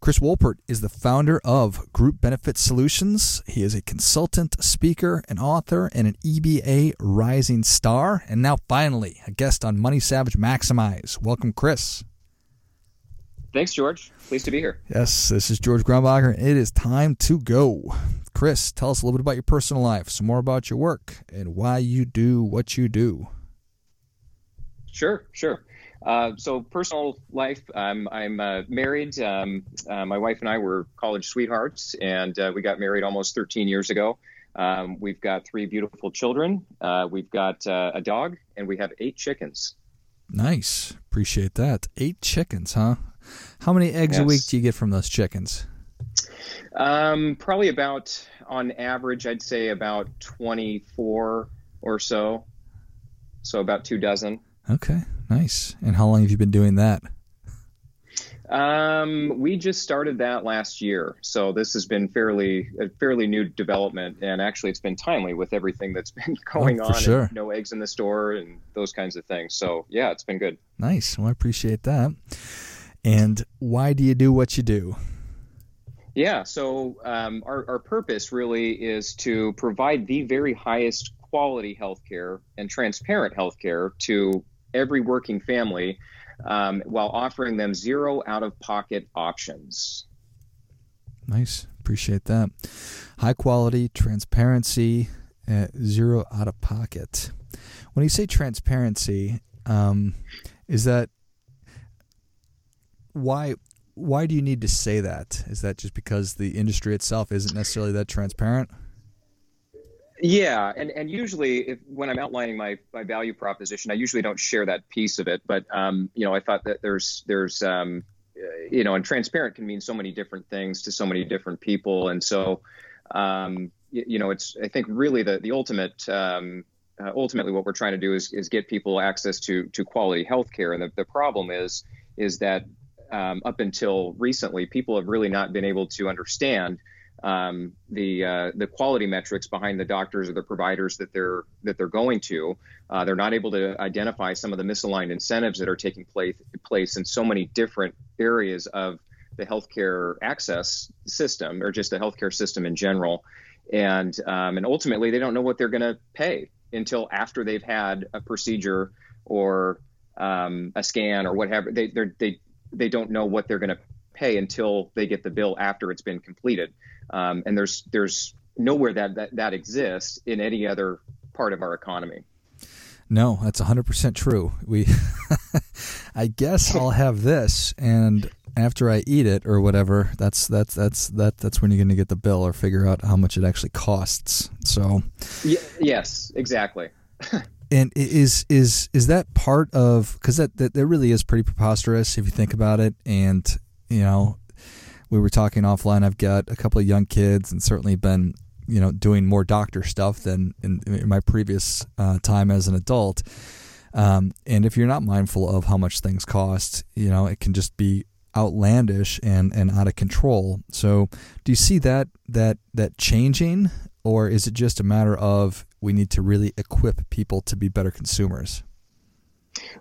Chris Wolpert is the founder of Group Benefit Solutions. He is a consultant, speaker, an author, and an EBA rising star. And now, finally, a guest on Money Savage Maximize. Welcome, Chris. Thanks, George. Pleased to be here. Yes, this is George Grombacher. It is time to go. Chris, tell us a little bit about your personal life, some more about your work, and why you do what you do. Sure, sure. Uh, so personal life, um, I'm uh, married. Um, uh, my wife and I were college sweethearts, and uh, we got married almost 13 years ago. Um, we've got three beautiful children. Uh, we've got uh, a dog, and we have eight chickens. Nice, appreciate that. Eight chickens, huh? How many eggs yes. a week do you get from those chickens? Um, probably about, on average, I'd say about 24 or so. So about two dozen. Okay, nice. And how long have you been doing that? Um, we just started that last year, so this has been fairly a fairly new development, and actually, it's been timely with everything that's been going oh, on. Sure. no eggs in the store and those kinds of things. So yeah, it's been good. Nice. Well, I appreciate that. And why do you do what you do? Yeah, so um, our, our purpose really is to provide the very highest quality healthcare and transparent healthcare to every working family um, while offering them zero out of pocket options. Nice. Appreciate that. High quality, transparency, uh, zero out of pocket. When you say transparency, um, is that why? Why do you need to say that? Is that just because the industry itself isn't necessarily that transparent? Yeah, and and usually if, when I'm outlining my my value proposition, I usually don't share that piece of it. But um, you know, I thought that there's there's um, you know, and transparent can mean so many different things to so many different people, and so um, you, you, know, it's I think really the the ultimate. Um, uh, ultimately, what we're trying to do is, is get people access to to quality healthcare, and the, the problem is is that um, up until recently, people have really not been able to understand um, the uh, the quality metrics behind the doctors or the providers that they're that they're going to. Uh, they're not able to identify some of the misaligned incentives that are taking place place in so many different areas of the healthcare access system or just the healthcare system in general. And um, and ultimately, they don't know what they're going to pay until after they've had a procedure or um, a scan or whatever. They they they don't know what they're going to pay until they get the bill after it's been completed. Um, and there's there's nowhere that, that that exists in any other part of our economy. No, that's 100% true. We I guess I'll have this and after I eat it or whatever, that's that's that's that that's when you're going to get the bill or figure out how much it actually costs. So y- yes, exactly. and is is is that part of cuz that, that that really is pretty preposterous if you think about it and you know we were talking offline. I've got a couple of young kids, and certainly been you know doing more doctor stuff than in, in my previous uh, time as an adult. Um, and if you're not mindful of how much things cost, you know it can just be outlandish and, and out of control. So, do you see that that that changing, or is it just a matter of we need to really equip people to be better consumers?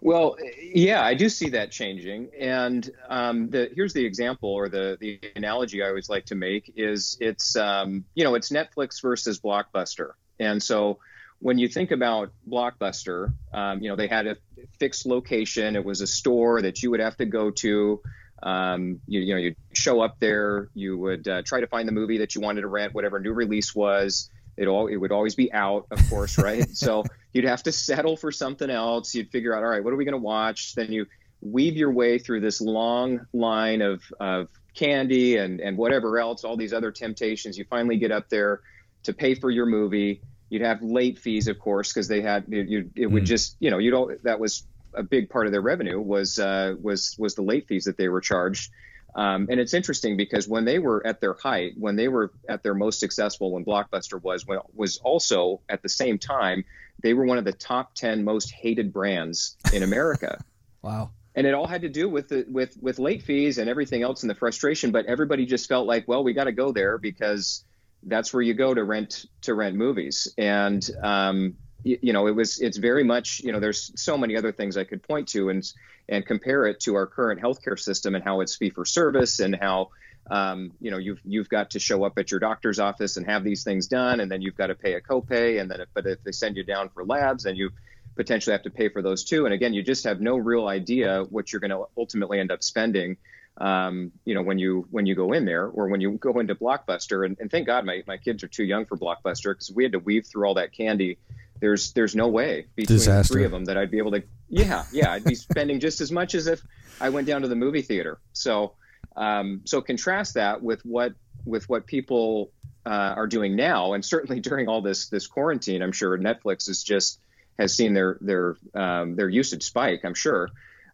Well, yeah, I do see that changing. And um, the, here's the example or the, the analogy I always like to make is it's, um, you know, it's Netflix versus Blockbuster. And so when you think about Blockbuster, um, you know, they had a fixed location. It was a store that you would have to go to. Um, you, you know, you'd show up there, you would uh, try to find the movie that you wanted to rent, whatever new release was. It all it would always be out, of course, right? so you'd have to settle for something else. You'd figure out, all right, what are we going to watch? Then you weave your way through this long line of, of candy and, and whatever else, all these other temptations. You finally get up there to pay for your movie. You'd have late fees, of course, because they had you. It would mm. just you know you don't. That was a big part of their revenue was uh, was was the late fees that they were charged. Um, and it's interesting because when they were at their height, when they were at their most successful, when Blockbuster was, when, was also at the same time, they were one of the top 10 most hated brands in America. wow. And it all had to do with the, with with late fees and everything else and the frustration. But everybody just felt like, well, we got to go there because that's where you go to rent to rent movies. And um, you know, it was it's very much you know there's so many other things I could point to and and compare it to our current healthcare system and how it's fee for service and how um, you know you've you've got to show up at your doctor's office and have these things done and then you've got to pay a copay and then if, but if they send you down for labs then you potentially have to pay for those too. And again you just have no real idea what you're going to ultimately end up spending um, you know when you when you go in there or when you go into blockbuster. And, and thank god my, my kids are too young for blockbuster because we had to weave through all that candy there's there's no way between Disaster. the three of them that I'd be able to. Yeah, yeah, I'd be spending just as much as if I went down to the movie theater. So, um, so contrast that with what with what people uh, are doing now, and certainly during all this this quarantine, I'm sure Netflix is just has seen their their um, their usage spike. I'm sure,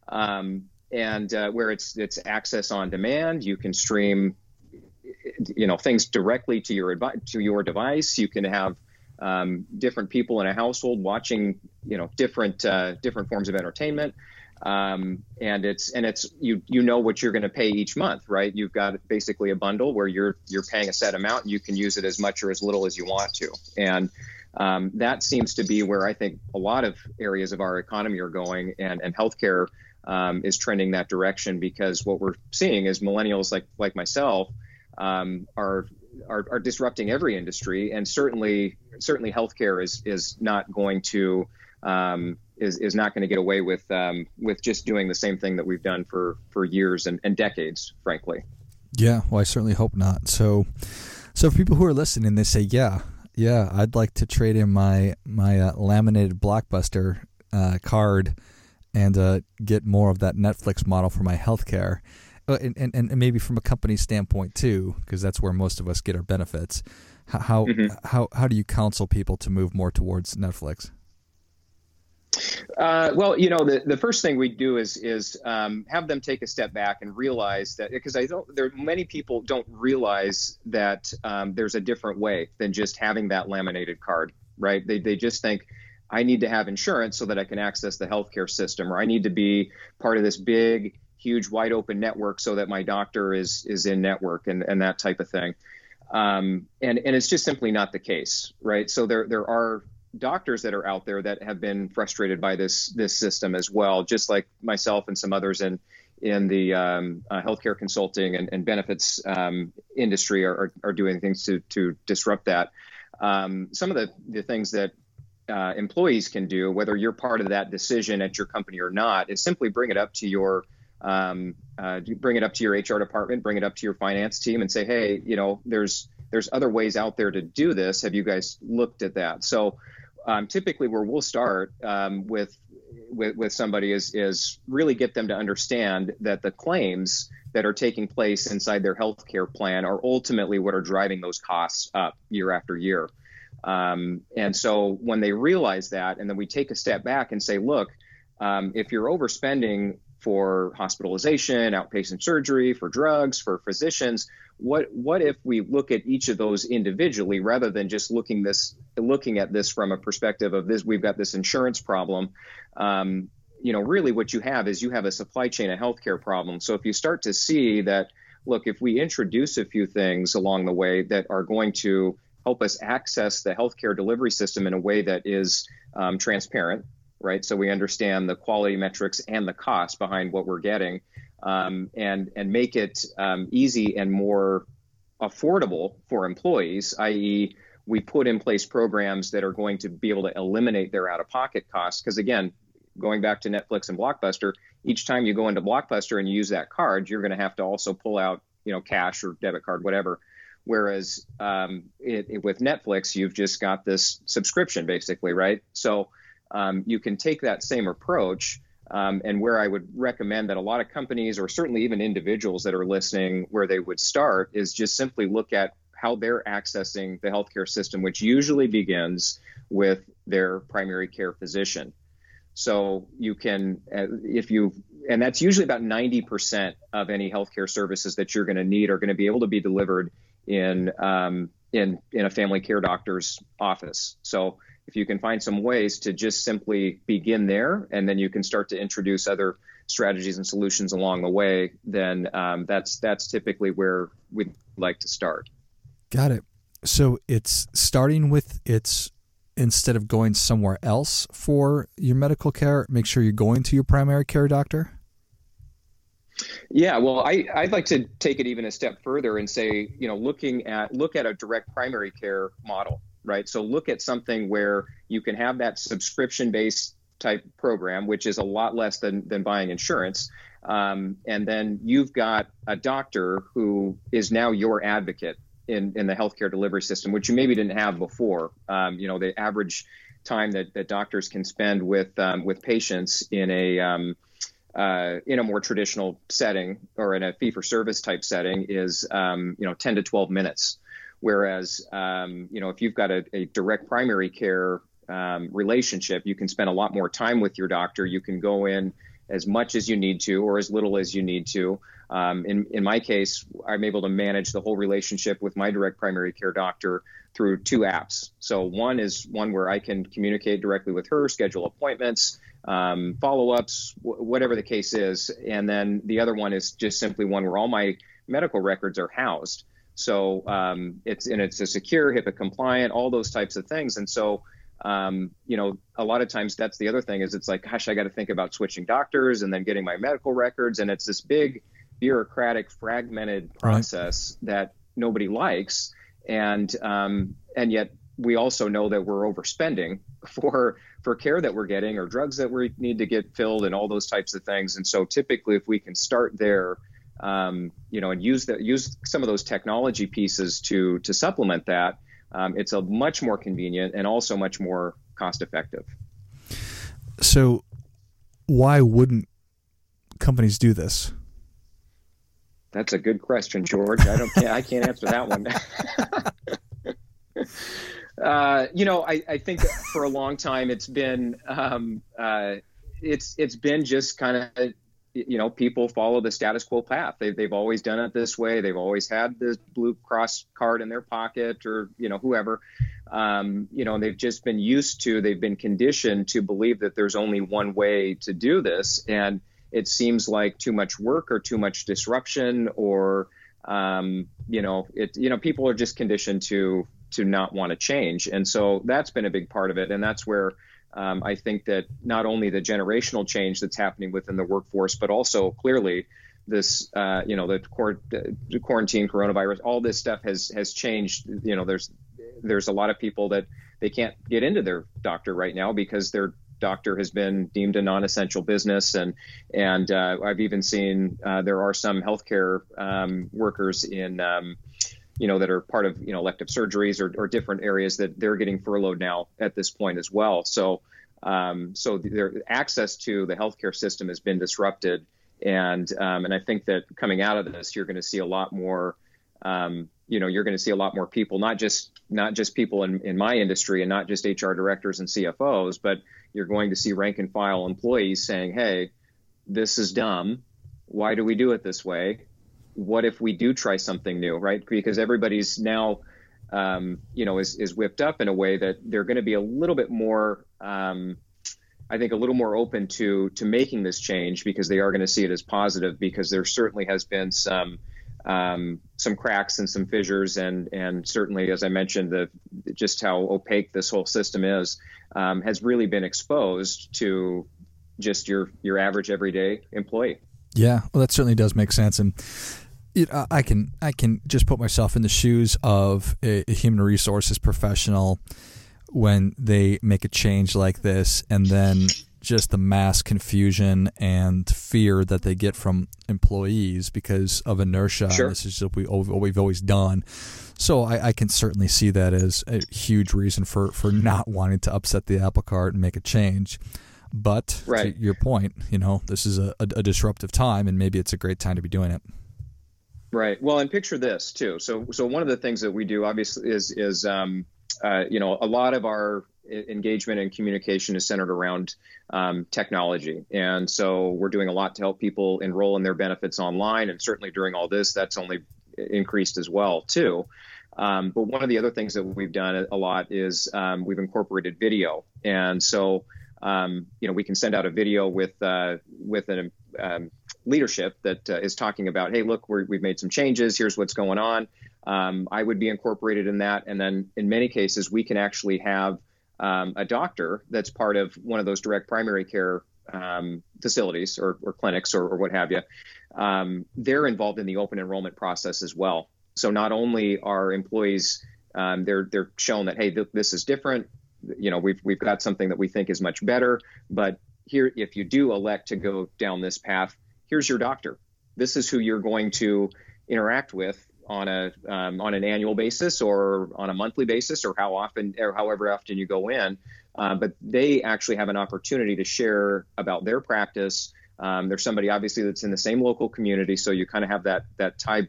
um, and uh, where it's it's access on demand, you can stream, you know, things directly to your to your device. You can have um, different people in a household watching, you know, different uh, different forms of entertainment. Um, and it's and it's you you know what you're going to pay each month, right? You've got basically a bundle where you're you're paying a set amount and you can use it as much or as little as you want to. And um, that seems to be where I think a lot of areas of our economy are going, and and healthcare um, is trending that direction because what we're seeing is millennials like like myself um, are are, are disrupting every industry, and certainly certainly healthcare is is not going to um, is is not going to get away with um, with just doing the same thing that we've done for for years and, and decades, frankly. Yeah, well, I certainly hope not. So, so for people who are listening, they say, yeah, yeah, I'd like to trade in my my uh, laminated blockbuster uh, card and uh, get more of that Netflix model for my healthcare. Uh, and, and, and maybe from a company standpoint too, because that's where most of us get our benefits. How how, mm-hmm. how how do you counsel people to move more towards Netflix? Uh, well, you know, the, the first thing we do is is um, have them take a step back and realize that because I don't there many people don't realize that um, there's a different way than just having that laminated card, right? They they just think I need to have insurance so that I can access the healthcare system, or I need to be part of this big huge wide open network so that my doctor is is in network and, and that type of thing. Um, and and it's just simply not the case, right? So there there are doctors that are out there that have been frustrated by this this system as well, just like myself and some others in in the um, uh, healthcare consulting and, and benefits um, industry are, are, are, doing things to to disrupt that. Um, some of the, the things that uh, employees can do, whether you're part of that decision at your company or not, is simply bring it up to your um, uh, bring it up to your HR department, bring it up to your finance team, and say, hey, you know, there's there's other ways out there to do this. Have you guys looked at that? So um, typically, where we'll start um, with, with with somebody is is really get them to understand that the claims that are taking place inside their healthcare plan are ultimately what are driving those costs up year after year. Um, and so when they realize that, and then we take a step back and say, look, um, if you're overspending for hospitalization, outpatient surgery, for drugs, for physicians. What what if we look at each of those individually rather than just looking this looking at this from a perspective of this? We've got this insurance problem. Um, you know, really, what you have is you have a supply chain of healthcare problem. So if you start to see that, look, if we introduce a few things along the way that are going to help us access the healthcare delivery system in a way that is um, transparent, right? So we understand the quality metrics and the cost behind what we're getting, um, and and make it um, easy and more affordable for employees, i.e., we put in place programs that are going to be able to eliminate their out-of-pocket costs. Because again, going back to Netflix and Blockbuster, each time you go into Blockbuster and use that card, you're going to have to also pull out, you know, cash or debit card, whatever. Whereas um, it, it, with Netflix, you've just got this subscription basically, right? So um, you can take that same approach. Um, and where I would recommend that a lot of companies, or certainly even individuals that are listening, where they would start is just simply look at how they're accessing the healthcare system, which usually begins with their primary care physician. So you can, uh, if you, and that's usually about 90% of any healthcare services that you're going to need are going to be able to be delivered in um, in in a family care doctor's office. So if you can find some ways to just simply begin there, and then you can start to introduce other strategies and solutions along the way, then um, that's that's typically where we'd like to start. Got it. So it's starting with it's instead of going somewhere else for your medical care, make sure you're going to your primary care doctor. Yeah, well, I, I'd like to take it even a step further and say, you know, looking at look at a direct primary care model, right? So look at something where you can have that subscription based type program, which is a lot less than than buying insurance. Um, and then you've got a doctor who is now your advocate in, in the healthcare delivery system, which you maybe didn't have before. Um, you know, the average time that, that doctors can spend with um, with patients in a um, uh, in a more traditional setting or in a fee for service type setting is um, you know 10 to 12 minutes whereas um, you know if you've got a, a direct primary care um, relationship you can spend a lot more time with your doctor you can go in as much as you need to or as little as you need to um, in, in my case i'm able to manage the whole relationship with my direct primary care doctor through two apps so one is one where i can communicate directly with her schedule appointments um, follow ups, w- whatever the case is. And then the other one is just simply one where all my medical records are housed. So um, it's and it's a secure, HIPAA compliant, all those types of things. And so, um, you know, a lot of times that's the other thing is it's like, gosh, I got to think about switching doctors and then getting my medical records, and it's this big bureaucratic, fragmented process right. that nobody likes, and um, and yet we also know that we're overspending for for care that we're getting or drugs that we need to get filled and all those types of things. And so typically, if we can start there, um, you know, and use that use some of those technology pieces to to supplement that, um, it's a much more convenient and also much more cost effective. So, why wouldn't companies do this? That's a good question, George. I don't. I can't answer that one. Uh, you know, I, I, think for a long time it's been um, uh, it's it's been just kind of you know people follow the status quo path. They've they've always done it this way. They've always had the Blue Cross card in their pocket or you know whoever. Um, you know, they've just been used to. They've been conditioned to believe that there's only one way to do this, and it seems like too much work or too much disruption or um, you know it you know people are just conditioned to to not want to change. And so that's been a big part of it. And that's where um, I think that not only the generational change that's happening within the workforce, but also clearly this, uh, you know, the, the, quarantine, coronavirus, all this stuff has has changed. You know, there's there's a lot of people that they can't get into their doctor right now because their doctor has been deemed a non-essential business, and and uh, I've even seen uh, there are some healthcare um, workers in um, you know, that are part of, you know, elective surgeries or, or different areas that they're getting furloughed now at this point as well. So, um, so their access to the healthcare system has been disrupted. And, um, and I think that coming out of this, you're going to see a lot more, um, you know, you're going to see a lot more people, not just, not just people in, in my industry and not just HR directors and CFOs, but you're going to see rank and file employees saying, Hey, this is dumb. Why do we do it this way? What if we do try something new, right? Because everybody's now, um, you know, is, is whipped up in a way that they're going to be a little bit more, um, I think, a little more open to to making this change because they are going to see it as positive. Because there certainly has been some um, some cracks and some fissures, and and certainly, as I mentioned, the just how opaque this whole system is um, has really been exposed to just your your average everyday employee. Yeah, well, that certainly does make sense, and it, I can I can just put myself in the shoes of a, a, human resources professional when they make a change like this, and then just the mass confusion and fear that they get from employees because of inertia. Sure. This is what, we, what we've always done. So I, I, can certainly see that as a huge reason for, for not wanting to upset the apple cart and make a change. But right. to your point, you know, this is a, a, a disruptive time, and maybe it's a great time to be doing it. Right. Well, and picture this too. So, so one of the things that we do, obviously, is is um, uh, you know a lot of our engagement and communication is centered around um, technology, and so we're doing a lot to help people enroll in their benefits online, and certainly during all this, that's only increased as well too. Um, but one of the other things that we've done a lot is um, we've incorporated video, and so um, you know we can send out a video with uh, with an um, leadership that uh, is talking about, hey, look, we have made some changes. Here's what's going on. Um, I would be incorporated in that, and then in many cases, we can actually have um, a doctor that's part of one of those direct primary care um, facilities or, or clinics or, or, what have you. Um, they're involved in the open enrollment process as well. So not only are employees they're they're shown that hey, th- this is different. You know, we've we've got something that we think is much better, but here, if you do elect to go down this path, here's your doctor. This is who you're going to interact with on a um, on an annual basis or on a monthly basis or how often or however often you go in. Uh, but they actually have an opportunity to share about their practice. Um, there's somebody obviously that's in the same local community, so you kind of have that that tie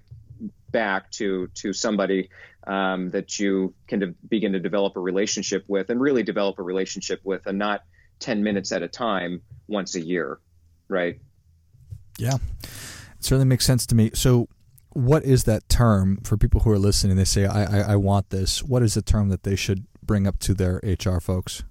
back to to somebody um, that you can de- begin to develop a relationship with and really develop a relationship with, and not 10 minutes at a time once a year, right? Yeah, it certainly makes sense to me. So, what is that term for people who are listening? They say, I, I, I want this. What is the term that they should bring up to their HR folks?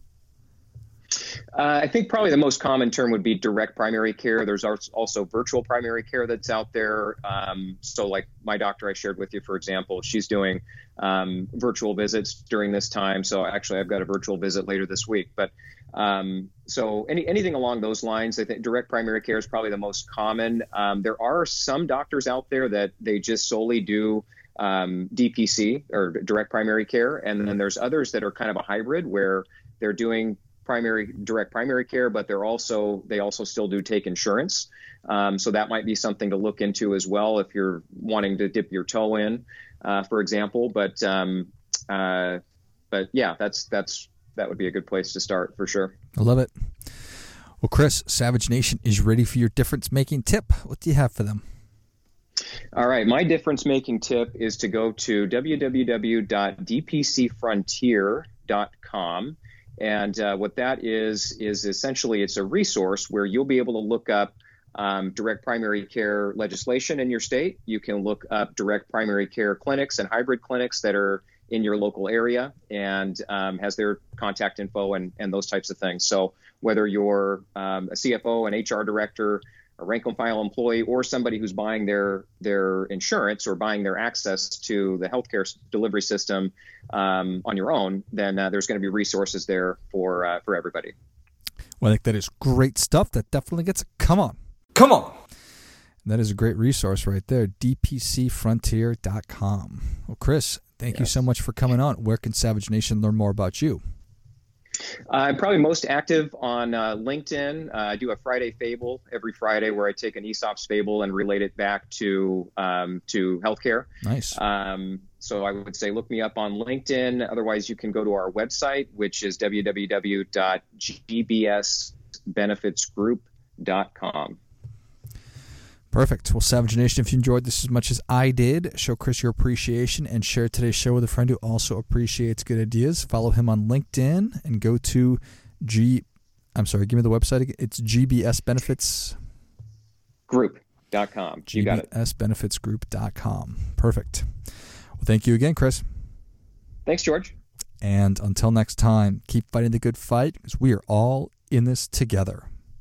Uh, I think probably the most common term would be direct primary care. There's also virtual primary care that's out there. Um, so, like my doctor I shared with you, for example, she's doing um, virtual visits during this time. So, actually, I've got a virtual visit later this week. But um, so any, anything along those lines, I think direct primary care is probably the most common. Um, there are some doctors out there that they just solely do um, DPC or direct primary care, and then there's others that are kind of a hybrid where they're doing primary direct primary care, but they're also they also still do take insurance. Um, so that might be something to look into as well if you're wanting to dip your toe in, uh, for example. But um, uh, but yeah, that's that's that would be a good place to start for sure. I love it. Well, Chris, Savage Nation is ready for your difference making tip. What do you have for them? All right, my difference making tip is to go to www.dpcfrontier.com. And uh, what that is, is essentially it's a resource where you'll be able to look up um, direct primary care legislation in your state. You can look up direct primary care clinics and hybrid clinics that are in your local area and um, has their contact info and, and those types of things. So whether you're um, a CFO, an HR director, a rank and file employee, or somebody who's buying their their insurance or buying their access to the healthcare delivery system um, on your own, then uh, there's going to be resources there for uh, for everybody. Well, I think that is great stuff. That definitely gets a come on, come on. That is a great resource right there. DPCfrontier.com. Well, Chris, Thank yes. you so much for coming on. Where can Savage Nation learn more about you? I'm probably most active on uh, LinkedIn. Uh, I do a Friday Fable every Friday where I take an Aesop's fable and relate it back to um, to healthcare. Nice. Um, so I would say look me up on LinkedIn. Otherwise, you can go to our website, which is www.gbsbenefitsgroup.com. Perfect. Well, Savage Nation, if you enjoyed this as much as I did, show Chris your appreciation and share today's show with a friend who also appreciates good ideas. Follow him on LinkedIn and go to G. I'm sorry, give me the website again. It's GBS Benefits Group.com. You got it. GBSBenefitsGroup.com. Perfect. Well, thank you again, Chris. Thanks, George. And until next time, keep fighting the good fight because we are all in this together.